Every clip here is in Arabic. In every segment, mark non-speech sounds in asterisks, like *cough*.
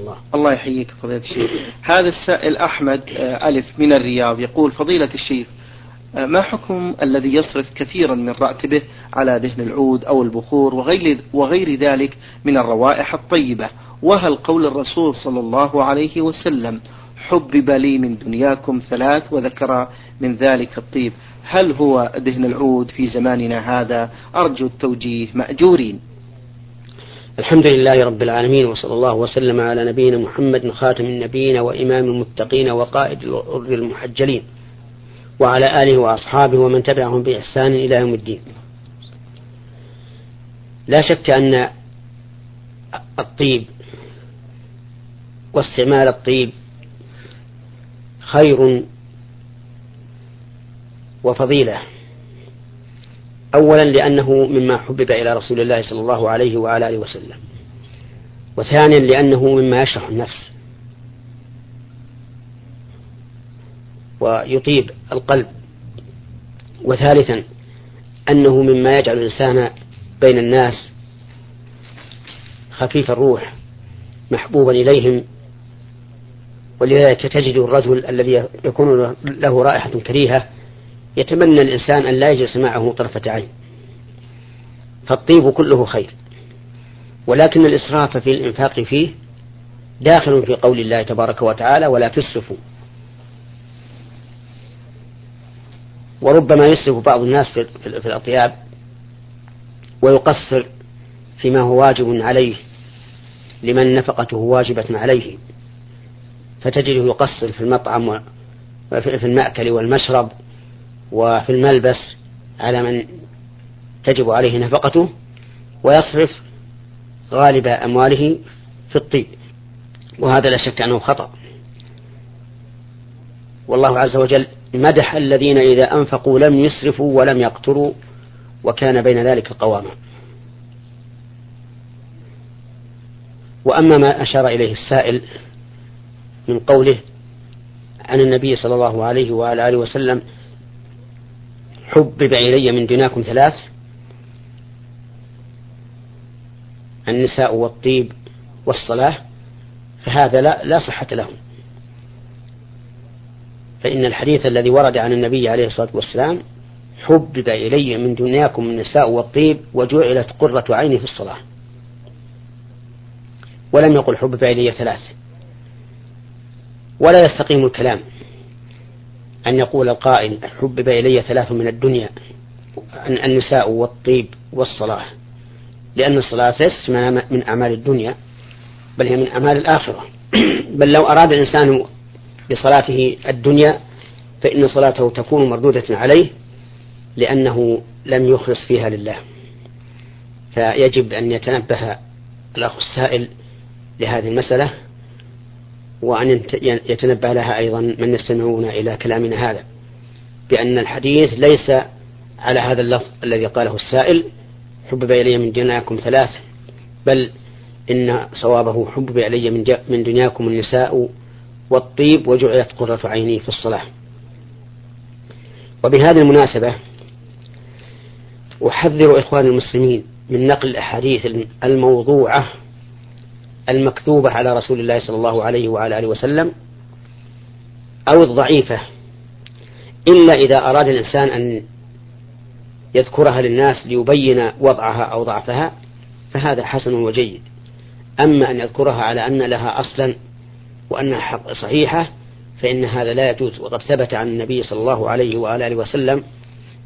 الله, الله يحييك فضيلة الشيخ. هذا السائل أحمد آه، ألف من الرياض يقول فضيلة الشيخ آه، ما حكم الذي يصرف كثيرا من راتبه على دهن العود أو البخور وغير, وغير ذلك من الروائح الطيبة؟ وهل قول الرسول صلى الله عليه وسلم حبب لي من دنياكم ثلاث وذكر من ذلك الطيب هل هو دهن العود في زماننا هذا؟ أرجو التوجيه مأجورين. الحمد لله رب العالمين وصلى الله وسلم على نبينا محمد خاتم النبيين وإمام المتقين وقائد الغر المحجلين وعلى آله وأصحابه ومن تبعهم بإحسان إلى يوم الدين. لا شك أن الطيب واستعمال الطيب خير وفضيلة. أولا لأنه مما حبب إلى رسول الله صلى الله عليه وعلى آله وسلم. وثانيا لأنه مما يشرح النفس. ويطيب القلب. وثالثا أنه مما يجعل الإنسان بين الناس خفيف الروح محبوبا إليهم. ولذلك تجد الرجل الذي يكون له رائحة كريهة يتمنى الإنسان أن لا يجلس معه طرفة عين فالطيب كله خير ولكن الإسراف في الإنفاق فيه داخل في قول الله تبارك وتعالى ولا تسرفوا. وربما يسرف بعض الناس في, في الأطياب ويقصر فيما هو واجب عليه لمن نفقته واجبة عليه فتجده يقصر في المطعم وفي المأكل والمشرب وفي الملبس على من تجب عليه نفقته ويصرف غالب أمواله في الطيب. وهذا لا شك أنه خطأ. والله عز وجل مدح الذين إذا أنفقوا لم يسرفوا ولم يقتروا وكان بين ذلك قواما. وأما ما أشار إليه السائل من قوله عن النبي صلى الله عليه وعلى آله وسلم حبب إلي من دنياكم ثلاث. النساء والطيب والصلاة فهذا لا, لا صحة له فإن الحديث الذي ورد عن النبي عليه الصلاة والسلام حبب إلي من دنياكم النساء والطيب وجعلت قرة عيني في الصلاة. ولم يقل حبب إلي ثلاث. ولا يستقيم الكلام. أن يقول القائل حبب إلي ثلاث من الدنيا النساء والطيب والصلاة لأن الصلاة ليست من أعمال الدنيا بل هي من أعمال الآخرة. *clears throat* بل لو أراد الإنسان بصلاته الدنيا فإن صلاته تكون مردودة عليه لأنه لم يخلص فيها لله. فيجب أن يتنبه الأخ السائل لهذه المسألة وأن يتنبه لها أيضا من يستمعون إلى كلامنا هذا بأن الحديث ليس على هذا اللفظ الذي قاله السائل حبب إلي من دنياكم ثلاث بل إن صوابه حبب إلي من, من دنياكم النساء والطيب وجعلت قرة عيني في الصلاة. وبهذه المناسبة أحذر إخوان المسلمين من نقل الأحاديث الموضوعة المكتوبة على رسول الله صلى الله عليه وعلى آله وسلم أو الضعيفة إلا إذا أراد الإنسان أن يذكرها للناس ليبين وضعها أو ضعفها فهذا حسن وجيد. أما أن يذكرها على أن لها أصلا وأنها صحيحة فإن هذا لا يجوز. وقد ثبت عن النبي صلى الله عليه وعلى آله وسلم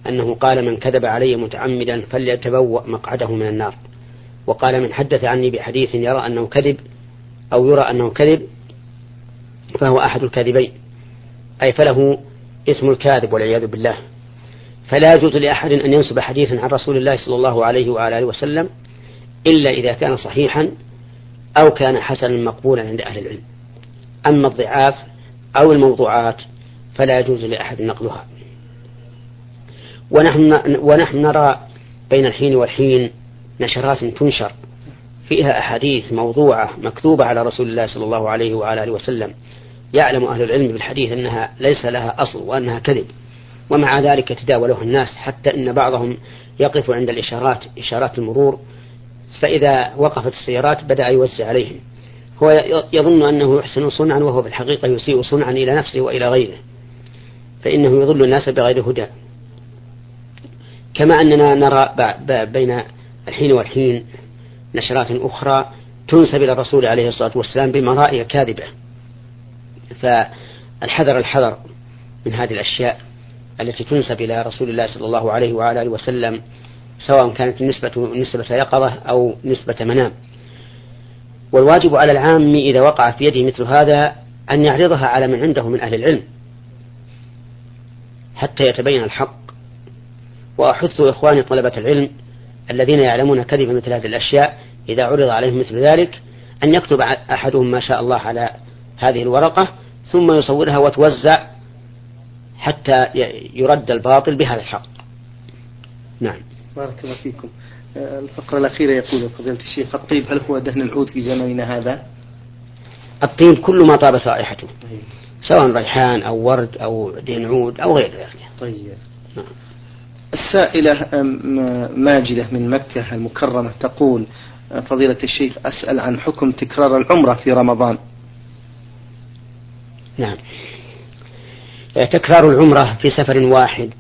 أنه قال من كذب علي متعمدا فليتبوأ مقعده من النار. وقال من حدث عني بحديث يرى أنه كذب أو يرى أنه كذب فهو أحد الكاذبين. أي فله اسم الكاذب والعياذ بالله. فلا يجوز لأحد أن ينسب حديثا عن رسول الله صلى الله عليه وعلى آله وسلم إلا إذا كان صحيحا أو كان حسنا مقبولا عند أهل العلم. أما الضعاف أو الموضوعات فلا يجوز لأحد نقلها. ونحن, ونحن نرى بين الحين والحين نشرات تنشر فيها أحاديث موضوعة مكتوبة على رسول الله صلى الله عليه وعلى آله وسلم. يعلم أهل العلم بالحديث أنها ليس لها أصل وأنها كذب. ومع ذلك تداولها الناس حتى أن بعضهم يقف عند الإشارات إشارات المرور. فإذا وقفت السيارات بدأ يوزع عليهم. هو يظن أنه يحسن صنعا وهو في الحقيقة يسيء صنعا إلى نفسه وإلى غيره. فإنه يضل الناس بغير هدى. كما أننا نرى بين الحين والحين نشرات أخرى تنسب إلى الرسول عليه الصلاة والسلام بمرائي كاذبة. فالحذر الحذر من هذه الأشياء التي تنسب إلى رسول الله صلى الله عليه وعلى آله وسلم سواء كانت النسبة نسبة يقظة أو نسبة منام. والواجب على العام إذا وقع في يده مثل هذا أن يعرضها على من عنده من أهل العلم حتى يتبين الحق. وأحث إخواني طلبة العلم الذين يعلمون كذب مثل هذه الأشياء إذا عرض عليهم مثل ذلك أن يكتب أحدهم ما شاء الله على هذه الورقة ثم يصورها وتوزع حتى يرد الباطل بهذا الحق. نعم. بارك الله فيكم. آه، الفقرة الأخيرة يقول فضيلة الشيخ الطيب هل هو دهن العود في زماننا هذا؟ الطيب كل ما طابت رائحته سواء ريحان أو ورد أو دهن عود أو غير ذلك. طيب. نعم. السائلة ماجدة من مكة المكرمة تقول آه، فضيلة الشيخ أسأل عن حكم تكرار العمرة في رمضان. نعم. تكرار العمرة في سفر واحد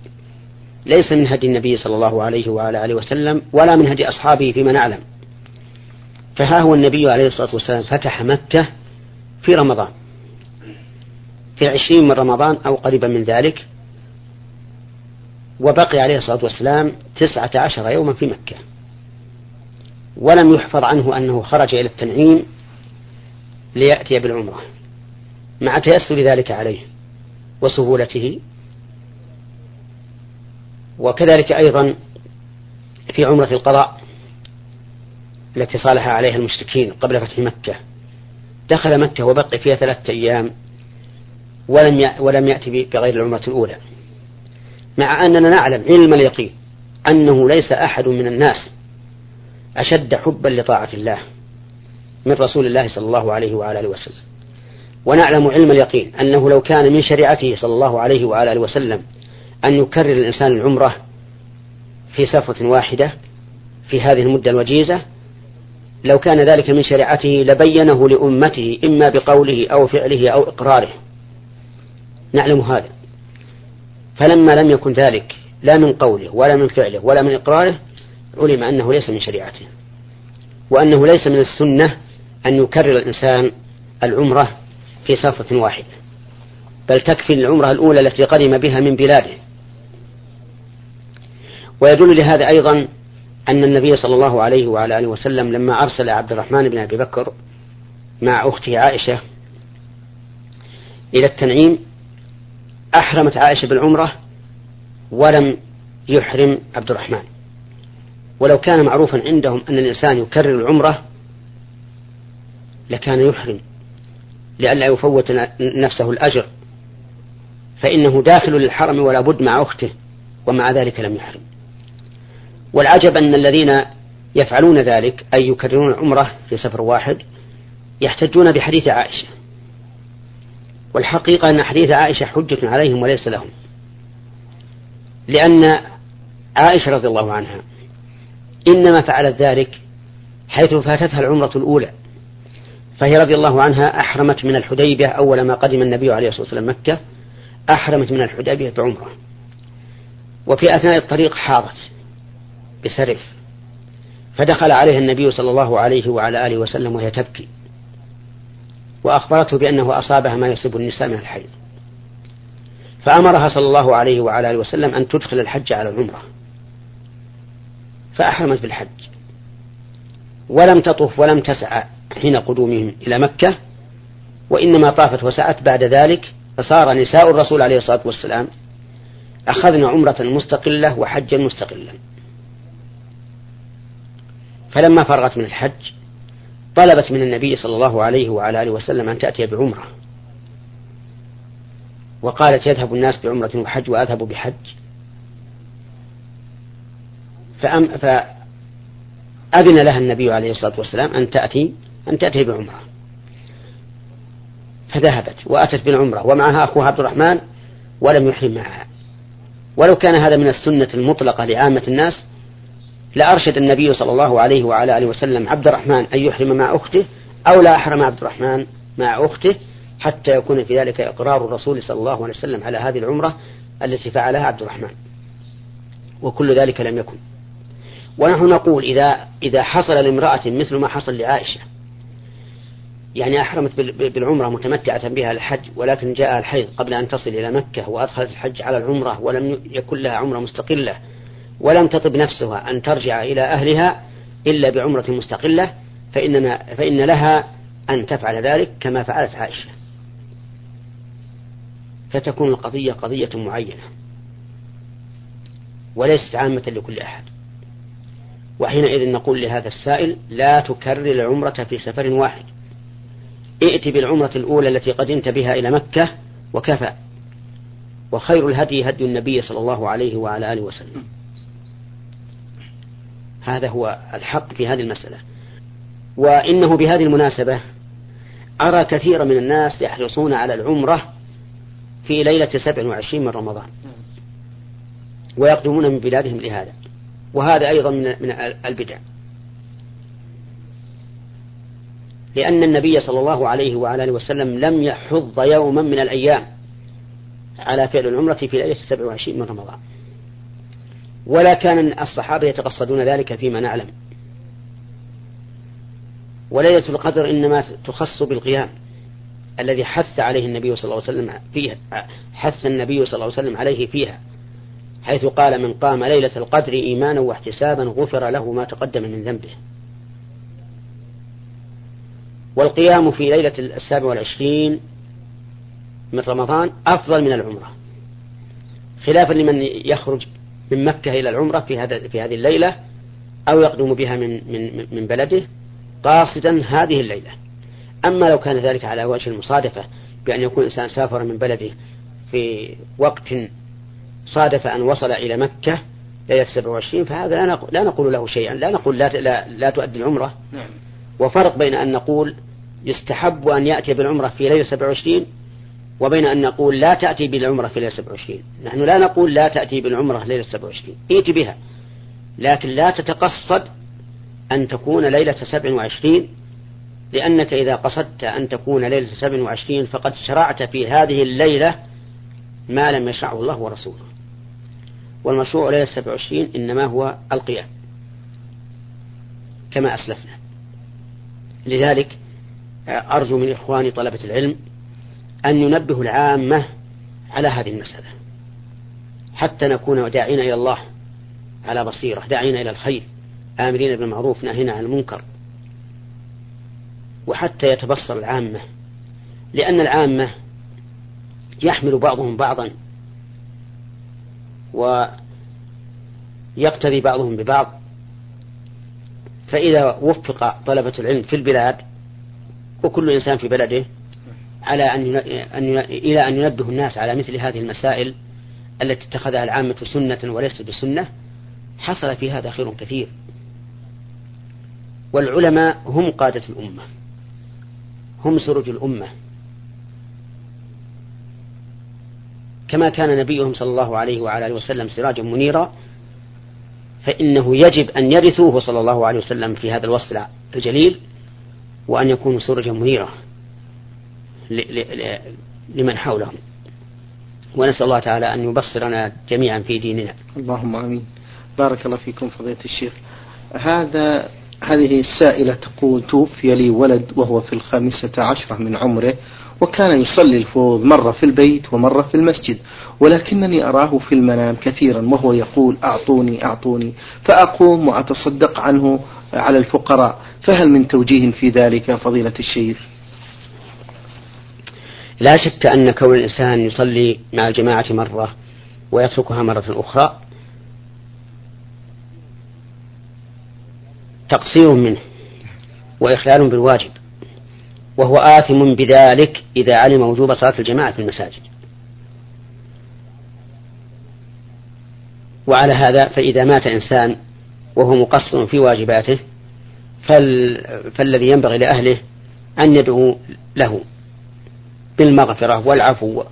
ليس من هدي النبي صلى الله عليه وعلى آله وسلم ولا من هدي أصحابه فيما نعلم فها هو النبي عليه الصلاة والسلام فتح مكة في رمضان في العشرين من رمضان أو قريبا من ذلك. وبقي عليه الصلاة والسلام تسعة عشر يوما في مكة. ولم يحفظ عنه أنه خرج إلى التنعيم ليأتي بالعمرة. مع تيسر ذلك عليه وسهولته. وكذلك أيضا في عمرة القضاء التي صالح عليها المشركين قبل فتح مكة. دخل مكة وبقي فيها ثلاثة أيام ولم ولم يأتي بغير العمرة الأولى. مع أننا نعلم علم اليقين أنه ليس أحد من الناس أشد حبا لطاعة الله من رسول الله صلى الله عليه وعلى آله وسلم. ونعلم علم اليقين أنه لو كان من شريعته صلى الله عليه وعلى آله وسلم أن يكرر الإنسان العمرة في سفرة واحدة في هذه المدة الوجيزة لو كان ذلك من شريعته لبينه لأمته إما بقوله أو فعله أو إقراره. نعلم هذا. فلما لم يكن ذلك لا من قوله ولا من فعله ولا من إقراره علم أنه ليس من شريعته. وأنه ليس من السنة أن يكرر الإنسان العمرة في سفرة واحدة بل تكفي العمرة الأولى التي قدم بها من بلاده. ويدل لهذا أيضا أن النبي صلى الله عليه وعلى آله وسلم لما أرسل عبد الرحمن بن أبي بكر مع أخته عائشة إلى التنعيم أحرمت عائشة بالعمرة ولم يحرم عبد الرحمن. ولو كان معروفا عندهم أن الإنسان يكرر العمرة لكان يحرم لئلا يفوت نفسه الأجر. فإنه داخل للحرم ولا بد مع أخته ومع ذلك لم يحرم. والعجب أن الذين يفعلون ذلك أي يكررون العمرة في سفر واحد يحتجون بحديث عائشة. والحقيقة أن حديث عائشة حجة عليهم وليس لهم. لأن عائشة رضي الله عنها إنما فعلت ذلك حيث فاتتها العمرة الأولى. فهي رضي الله عنها أحرمت من الحديبية أول ما قدم النبي عليه الصلاة والسلام مكة أحرمت من الحديبية بعمرة. وفي أثناء الطريق حاضت بسرف فدخل عليها النبي صلى الله عليه وعلى آله وسلم وهي تبكي. وأخبرته بأنه أصابها ما يصيب النساء من الحيض. فأمرها صلى الله عليه وعلى آله وسلم أن تدخل الحج على العمرة. فأحرمت بالحج. ولم تطف ولم تسعى حين قدومهم إلى مكة وإنما طافت وسعت بعد ذلك فصار نساء الرسول عليه الصلاة والسلام أخذن عمرة مستقلة وحجا مستقلا. فلما فرغت من الحج طلبت من النبي صلى الله عليه وعلى آله وسلم أن تأتي بعمرة. وقالت يذهب الناس بعمرة وحج وأذهب بحج. فأم فأذن لها النبي عليه الصلاة والسلام أن تأتي أن تأتي بعمرة. فذهبت وأتت بالعمرة ومعها أخوها عبد الرحمن ولم يحرم معها. ولو كان هذا من السنة المطلقة لعامة الناس لأرشد النبي صلى الله عليه وعلى آله وسلم عبد الرحمن أن يحرم مع أخته أو لا أحرم عبد الرحمن مع أخته حتى يكون في ذلك إقرار الرسول صلى الله عليه وسلم على هذه العمرة التي فعلها عبد الرحمن. وكل ذلك لم يكن. ونحن نقول إذا إذا حصل لامرأة مثل ما حصل لعائشة يعني أحرمت بالعمرة متمتعة بها الحج ولكن جاء الحيض قبل أن تصل إلى مكة وأدخلت الحج على العمرة ولم يكن لها عمرة مستقلة ولم تطب نفسها أن ترجع إلى أهلها إلا بعمرة مستقلة فإننا فإن لها أن تفعل ذلك كما فعلت عائشة. فتكون القضية قضية معينة وليست عامة لكل أحد. وحينئذ نقول لهذا السائل لا تكرر العمرة في سفر واحد. ائت بالعمرة الأولى التي قدمت بها إلى مكة وكفى. وخير الهدي هدي النبي صلى الله عليه وعلى آله وسلم. هذا هو الحق في هذه المسألة. وإنه بهذه المناسبة أرى كثيرا من الناس يحرصون على العمرة في ليلة سبع وعشرين من رمضان. ويقدمون من بلادهم لهذا. وهذا أيضا من البدع. لأن النبي صلى الله عليه وعلى آله وسلم لم يحض يوما من الأيام على فعل العمرة في ليلة 27 من رمضان. ولا كان الصحابة يتقصدون ذلك فيما نعلم. وليلة القدر إنما تخص بالقيام الذي حث عليه النبي صلى الله عليه وسلم فيها حث النبي صلى الله عليه وسلم عليه فيها حيث قال من قام ليلة القدر إيمانا واحتسابا غفر له ما تقدم من ذنبه. والقيام في ليلة السابع والعشرين من رمضان أفضل من العمرة. خلافا لمن يخرج من مكة إلى العمرة في هذا في هذه الليلة أو يقدم بها من من من بلده قاصدا هذه الليلة أما لو كان ذلك على وجه المصادفة بأن يكون إنسان سافر من بلده في وقت صادف أن وصل إلى مكة ليلة 27 فهذا لا نقول, لا نقول له شيئا لا نقول لا, لا, لا تؤدي العمرة نعم. وفرق بين أن نقول يستحب أن يأتي بالعمرة في ليلة 27 وبين أن نقول لا تأتي بالعمرة في ليلة 27 نحن لا نقول لا تأتي بالعمرة ليلة 27 ائت بها. لكن لا تتقصد أن تكون ليلة 27 لأنك إذا قصدت أن تكون ليلة 27 فقد شرعت في هذه الليلة ما لم يشرعه الله ورسوله. والمشروع ليلة 27 إنما هو القيام. كما أسلفنا. لذلك أرجو من إخواني طلبة العلم أن ينبه العامة على هذه المسألة حتى نكون داعين إلى الله على بصيرة داعين إلى الخير آمرين بالمعروف ناهين عن المنكر. وحتى يتبصر العامة لأن العامة يحمل بعضهم بعضا ويقتدي بعضهم ببعض. فإذا وفق طلبة العلم في البلاد وكل إنسان في بلده على أن أن إلى أن ينبه الناس على مثل هذه المسائل التي اتخذها العامة سنة وليست بسنة حصل في هذا خير كثير. والعلماء هم قادة الأمة هم سرج الأمة. كما كان نبيهم صلى الله عليه وعلى آله وسلم سراجا منيرا فإنه يجب أن يرثوه صلى الله عليه وسلم في هذا الوصف الجليل وأن يكونوا سرجا منيرا. لمن حولهم. ونسأل الله تعالى أن يبصرنا جميعا في ديننا. اللهم آمين. بارك الله فيكم فضيلة الشيخ. هذا هذه السائلة تقول توفي لي ولد وهو في الخامسة عشرة من عمره وكان يصلي الفروض مرة في البيت ومرة في المسجد ولكنني أراه في المنام كثيرا وهو يقول أعطوني أعطوني فأقوم وأتصدق عنه على الفقراء. فهل من توجيه في ذلك فضيلة الشيخ؟ لا شك أن كون الإنسان يصلي مع الجماعة مرة ويتركها مرة أخرى تقصير منه وإخلال بالواجب وهو آثم بذلك إذا علم وجوب صلاة الجماعة في المساجد. وعلى هذا فإذا مات إنسان وهو مقصر في واجباته فال... فالذي ينبغي لأهله أن يدعو له. بالمغفرة والعفو.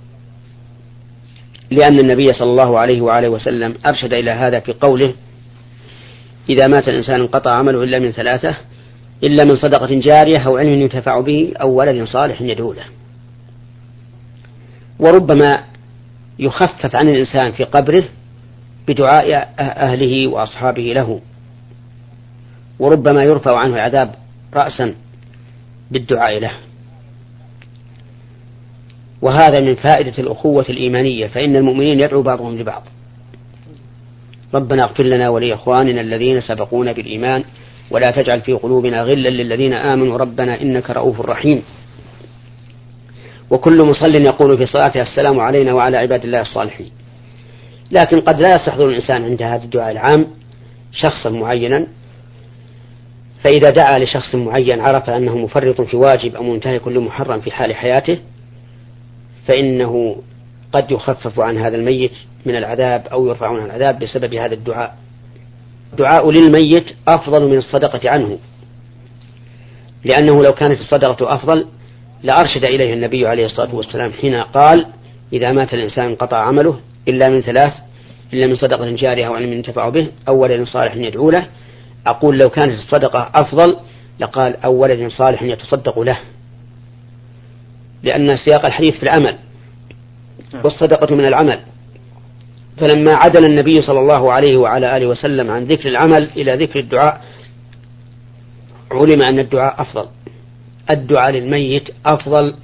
لأن النبي صلى الله عليه وآله وسلم أرشد إلى هذا في قوله إذا مات الإنسان انقطع عمله إلا من ثلاثة إلا من صدقة جارية أو علم ينتفع به أو ولد صالح يدعو له. وربما يخفف عن الإنسان في قبره بدعاء أهله وأصحابه له. وربما يرفع عنه العذاب رأسا بالدعاء له. وهذا من فائدة الأخوة الإيمانية فإن المؤمنين يدعو بعضهم لبعض. ربنا اغفر لنا ولإخواننا الذين سبقونا بالإيمان ولا تجعل في قلوبنا غلا للذين آمنوا. ربنا إنك رؤوف رحيم. وكل مصل يقول في صلاته السلام علينا وعلى عباد الله الصالحين. لكن قد لا يستحضر الإنسان عند هذا الدعاء العام شخصا معينا. فإذا دعا لشخص معين عرف أنه مفرط في واجب أو منتهك لمحرم في حال حياته فإنه قد يخفف عن هذا الميت من العذاب أو يرفع عنه العذاب بسبب هذا الدعاء. الدعاء للميت أفضل من الصدقة عنه. لأنه لو كانت الصدقة أفضل لأرشد إليه النبي عليه الصلاة والسلام حين قال إذا مات الإنسان انقطع عمله إلا من ثلاث إلا من صدقة جارية أو علم ينتفع به أو ولد صالح يدعو له. أقول لو كانت الصدقة أفضل لقال أو ولد صالح يتصدق له. لأن سياق الحديث في العمل نعم. والصدقة من العمل. فلما عدل النبي صلى الله عليه وعلى آله وسلم عن ذكر العمل إلى ذكر الدعاء علم أن الدعاء أفضل. الدعاء للميت أفضل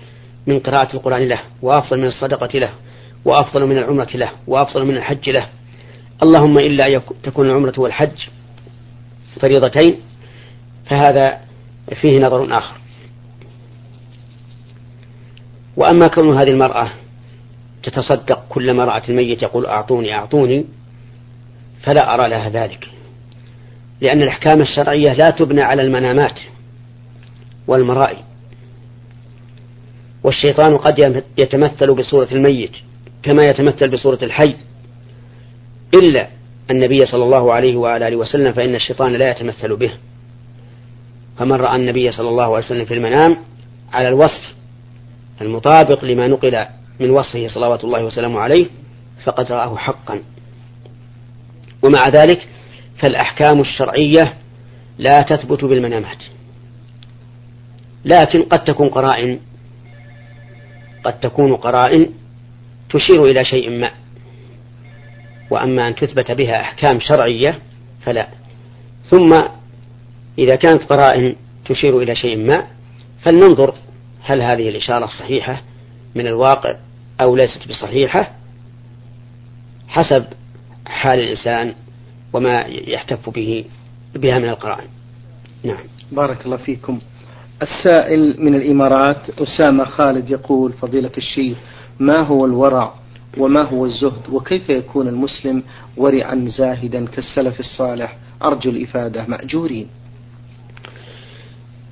من قراءة القرآن له وأفضل من الصدقة له وأفضل من العمرة له وأفضل من الحج له. اللهم إلا أن تكون العمرة والحج فريضتين فهذا فيه نظر آخر. وأما كون هذه المرأة تتصدق كلما رأت الميت يقول أعطوني أعطوني فلا أرى لها ذلك. لأن الأحكام الشرعية لا تبنى على المنامات والمرائي. والشيطان قد يتمثل بصورة الميت كما يتمثل بصورة الحي إلا النبي صلى الله عليه وعلى آله وسلم فإن الشيطان لا يتمثل به. فمن رأى النبي صلى الله عليه وسلم في المنام على الوصف المطابق لما نقل من وصفه صلوات الله وسلامه عليه فقد رآه حقا. ومع ذلك فالأحكام الشرعية لا تثبت بالمنامات. لكن قد تكون قرائن قد تكون قرائن تشير إلى شيء ما. وأما أن تثبت بها أحكام شرعية فلا. ثم إذا كانت قرائن تشير إلى شيء ما فلننظر هل هذه الإشارة صحيحة من الواقع أو ليست بصحيحة؟ حسب حال الإنسان وما يحتف به بها من القرائن. نعم. بارك الله فيكم. السائل من الإمارات أسامة خالد يقول فضيلة الشيخ ما هو الورع وما هو الزهد وكيف يكون المسلم ورعا زاهدا كالسلف الصالح؟ أرجو الإفادة. مأجورين.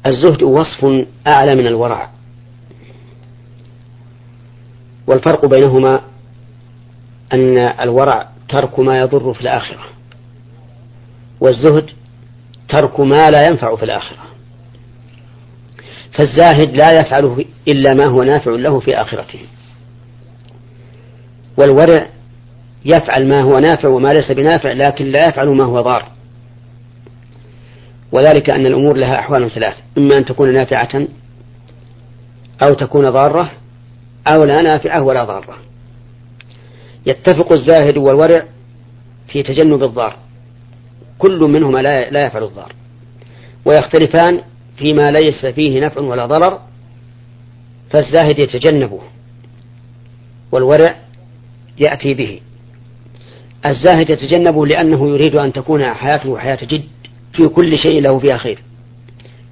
الزهد وصف أعلى من الورع. والفرق بينهما أن الورع ترك ما يضر في الآخرة والزهد ترك ما لا ينفع في الآخرة فالزاهد لا يفعل إلا ما هو نافع له في آخرته والورع يفعل ما هو نافع وما ليس بنافع لكن لا يفعل ما هو ضار وذلك أن الأمور لها أحوال ثلاث إما أن تكون نافعة أو تكون ضارة أو لا نافعة ولا ضارة. يتفق الزاهد والورع في تجنب الضار. كل منهما لا لا يفعل الضار. ويختلفان فيما ليس فيه نفع ولا ضرر فالزاهد يتجنبه والورع يأتي به. الزاهد يتجنبه لأنه يريد أن تكون حياته حياة جد. في كل شيء له فيها خير.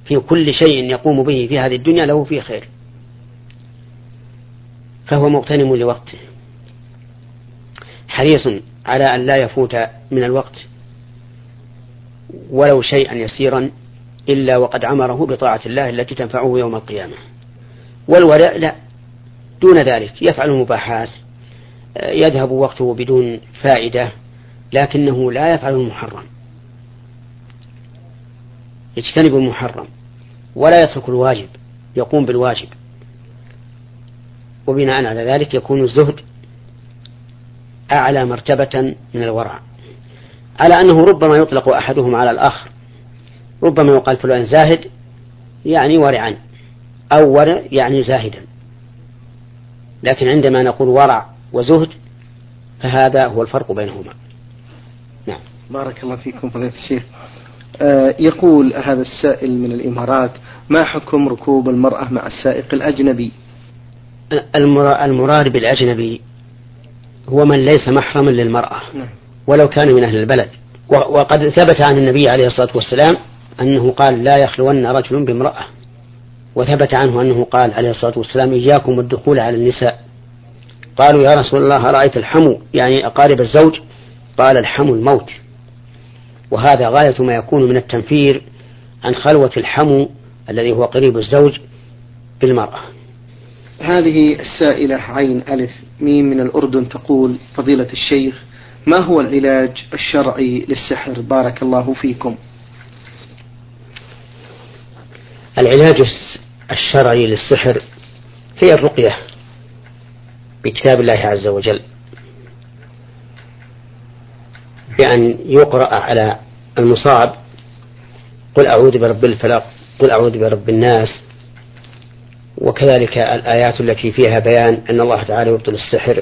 في كل شيء يقوم به في هذه الدنيا له فيه خير. فهو مغتنم لوقته حريص على أن لا يفوت من الوقت ولو شيئا يسيرا إلا وقد عمره بطاعة الله التي تنفعه يوم القيامة. والورع لا دون ذلك. يفعل المباحات يذهب وقته بدون فائدة لكنه لا يفعل المحرم. يجتنب المحرم ولا يترك الواجب يقوم بالواجب. وبناء على ذلك يكون الزهد أعلى مرتبة من الورع. على أنه ربما يطلق أحدهما على الآخر. ربما يقال فلان زاهد يعني ورعا أو ورع يعني زاهدا. لكن عندما نقول ورع وزهد فهذا هو الفرق بينهما. نعم. بارك الله فيكم فضيلة الشيخ. آه يقول هذا السائل من الإمارات ما حكم ركوب المرأة مع السائق الأجنبي؟ المراد بالأجنبي هو من ليس محرما للمرأة نعم. ولو كان من أهل البلد. وقد ثبت عن النبي عليه الصلاة والسلام أنه قال لا يخلون رجل بامرأة وثبت عنه أنه قال عليه الصلاة والسلام إياكم الدخول على النساء قالوا يا رسول الله رأيت الحمو؟ يعني أقارب الزوج؟ قال الحمو الموت وهذا غاية ما يكون من التنفير عن خلوة الحمو الذي هو قريب الزوج بالمرأة. هذه السائلة عين ألف ميم من الأردن تقول فضيلة الشيخ ما هو العلاج الشرعي للسحر؟ بارك الله فيكم. العلاج الشرعي للسحر هي الرقية بكتاب الله عز وجل. بأن يقرأ على المصاب قل أعوذ برب الفلق قل أعوذ برب الناس وكذلك الآيات التي فيها بيان أن الله تعالى يبطل السحر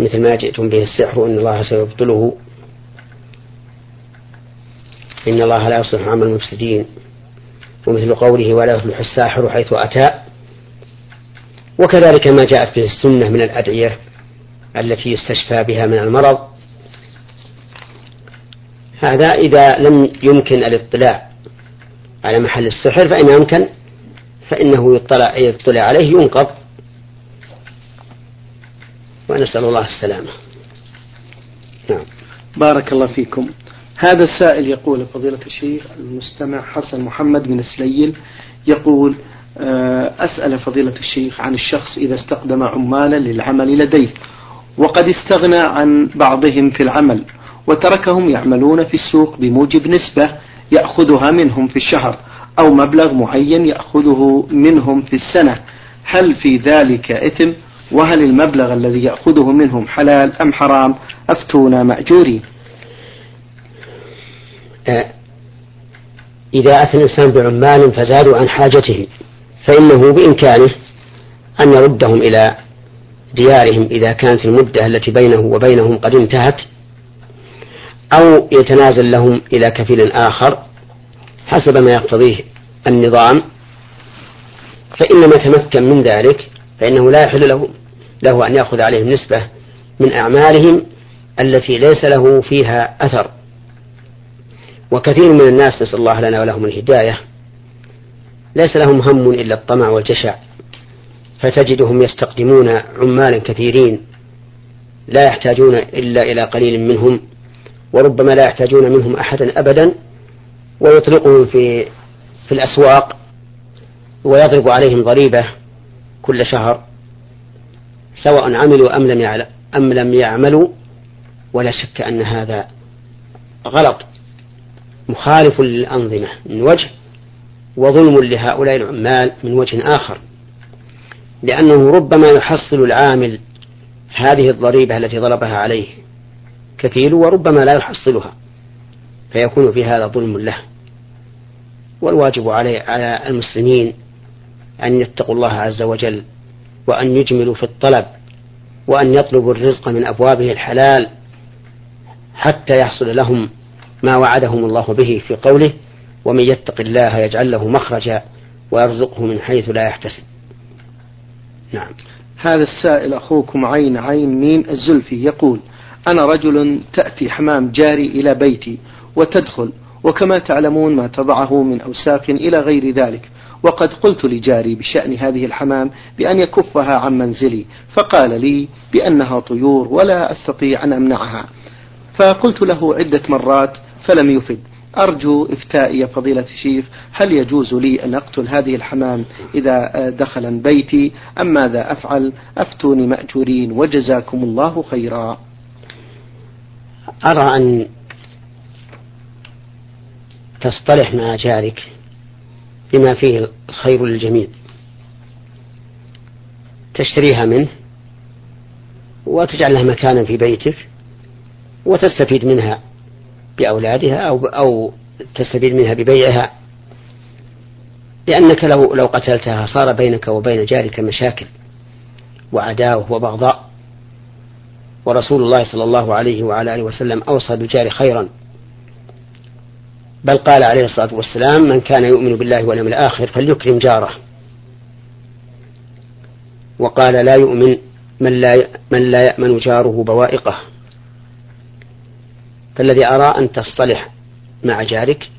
مثل ما جئتم به السحر إن الله سيبطله. إن الله لا يصلح عمل المفسدين ومثل قوله ولا يفلح الساحر حيث أتى. وكذلك ما جاءت به السنة من الأدعية التي يستشفى بها من المرض. هذا إذا لم يمكن الاطلاع على محل السحر فإن أمكن فإنه يطلع يطلع عليه ينقض. ونسأل الله السلامة. نعم. بارك الله فيكم. هذا السائل يقول فضيلة الشيخ المستمع حسن محمد من سليل يقول آه، أسأل فضيلة الشيخ عن الشخص إذا استقدم عمالا للعمل لديه وقد استغنى عن بعضهم في العمل وتركهم يعملون في السوق بموجب نسبة يأخذها منهم في الشهر. أو مبلغ معين يأخذه منهم في السنة. هل في ذلك إثم؟ وهل المبلغ الذي يأخذه منهم حلال أم حرام؟ أفتونا مأجورين. إذا أتى الإنسان بعمال فزادوا عن حاجته فإنه بإمكانه أن يردهم إلى ديارهم إذا كانت المدة التي بينه وبينهم قد انتهت أو يتنازل لهم إلى كفيل آخر حسب ما يقتضيه النظام فإنما تمكن من ذلك فإنه لا يحل له له أن يأخذ عليهم نسبة من أعمالهم التي ليس له فيها أثر. وكثير من الناس نسأل الله لنا ولهم الهداية ليس لهم هم إلا الطمع والجشع فتجدهم يستقدمون عمالا كثيرين لا يحتاجون إلا إلى قليل منهم وربما لا يحتاجون منهم أحدا أبدا ويطلقهم في في الأسواق ويضرب عليهم ضريبة كل شهر سواء عملوا أم لم أم لم يعملوا ولا شك أن هذا غلط. مخالف للأنظمة من وجه وظلم لهؤلاء العمال من وجه آخر. لأنه ربما يحصل العامل هذه الضريبة التي ضربها عليه كفيل وربما لا يحصلها. فيكون في هذا ظلم له. والواجب عليه على المسلمين أن يتقوا الله عز وجل وأن يجملوا في الطلب وأن يطلبوا الرزق من أبوابه الحلال حتى يحصل لهم ما وعدهم الله به في قوله ومن يتق الله يجعل له مخرجا ويرزقه من حيث لا يحتسب نعم. هذا السائل أخوكم عين عين ميم الزلفي يقول أنا رجل تأتي حمام جاري إلى بيتي وتدخل. وكما تعلمون ما تضعه من أوساخ إلى غير ذلك. وقد قلت لجاري بشأن هذه الحمام بأن يكفها عن منزلي فقال لي بأنها طيور ولا أستطيع أن أمنعها. فقلت له عدة مرات فلم يفد. أرجو إفتاء يا فضيلة الشيخ هل يجوز لي أن أقتل هذه الحمام إذا دخل بيتي؟ أم ماذا أفعل؟ أفتوني مأجورين وجزاكم الله خيرا. أرى أن تصطلح مع جارك بما فيه الخير للجميع. تشتريها منه وتجعل لها مكانا في بيتك وتستفيد منها بأولادها أو أو تستفيد منها ببيعها. لأنك لو لو قتلتها صار بينك وبين جارك مشاكل وعداوة وبغضاء. ورسول الله صلى الله عليه وعلى آله وسلم أوصى بالجار خيرا. بل قال عليه الصلاة والسلام من كان يؤمن بالله واليوم الآخر فليكرم جاره. وقال لا يؤمن من لا من لا يأمن جاره بوائقه. فالذي أرى أن تصطلح مع جارك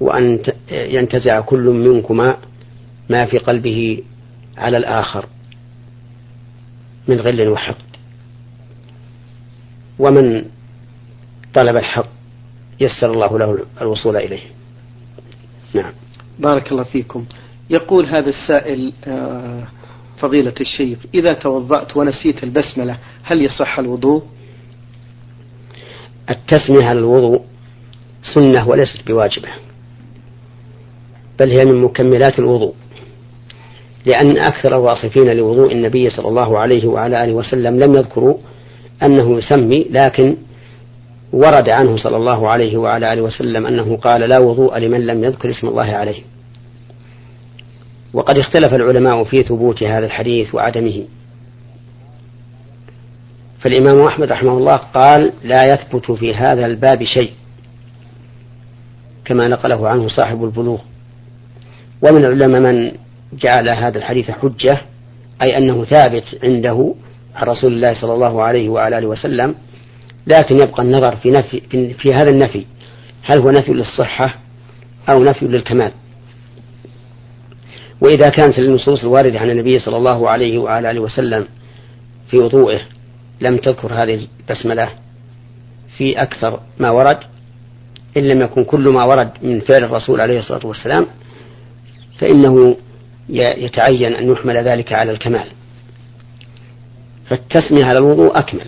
وأن ينتزع كل منكما ما في قلبه على الآخر من غل وحقد. ومن طلب الحق يسر الله له الوصول إليه. نعم. بارك الله فيكم. يقول هذا السائل آه، فضيلة الشيخ إذا توضأت ونسيت البسملة هل يصح الوضوء؟ التسمية على الوضوء سنة وليست بواجبة بل هي من مكملات الوضوء لأن أكثر الواصفين لوضوء النبي صلى الله عليه وعلى آله وسلم لم يذكروا أنه يسمي لكن ورد عنه صلى الله عليه وعلى آله وسلم أنه قال لا وضوء لمن لم يذكر اسم الله عليه. وقد اختلف العلماء في ثبوت هذا الحديث وعدمه. فالإمام أحمد رحمه الله قال لا يثبت في هذا الباب شيء كما نقله عنه صاحب البلوغ. ومن العلماء من جعل هذا الحديث حجة أي أنه ثابت عنده عن رسول الله صلى الله عليه وعلى آله وسلم لكن يبقى النظر في نفي في هذا النفي هل هو نفي للصحة أو نفي للكمال؟ وإذا كانت النصوص الواردة عن النبي صلى الله عليه وعلى آله وسلم في وضوئه لم تذكر هذه البسملة في أكثر ما ورد إن لم يكن كل ما ورد من فعل الرسول عليه الصلاة والسلام فإنه يتعين أن يحمل ذلك على الكمال. فالتسمية على الوضوء أكمل.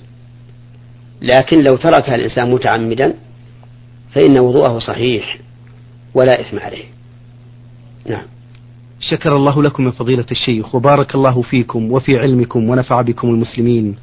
لكن لو تركها الإنسان متعمدا فإن وضوءه صحيح ولا إثم عليه. نعم. شكر الله لكم من فضيلة الشيخ وبارك الله فيكم وفي علمكم ونفع بكم المسلمين.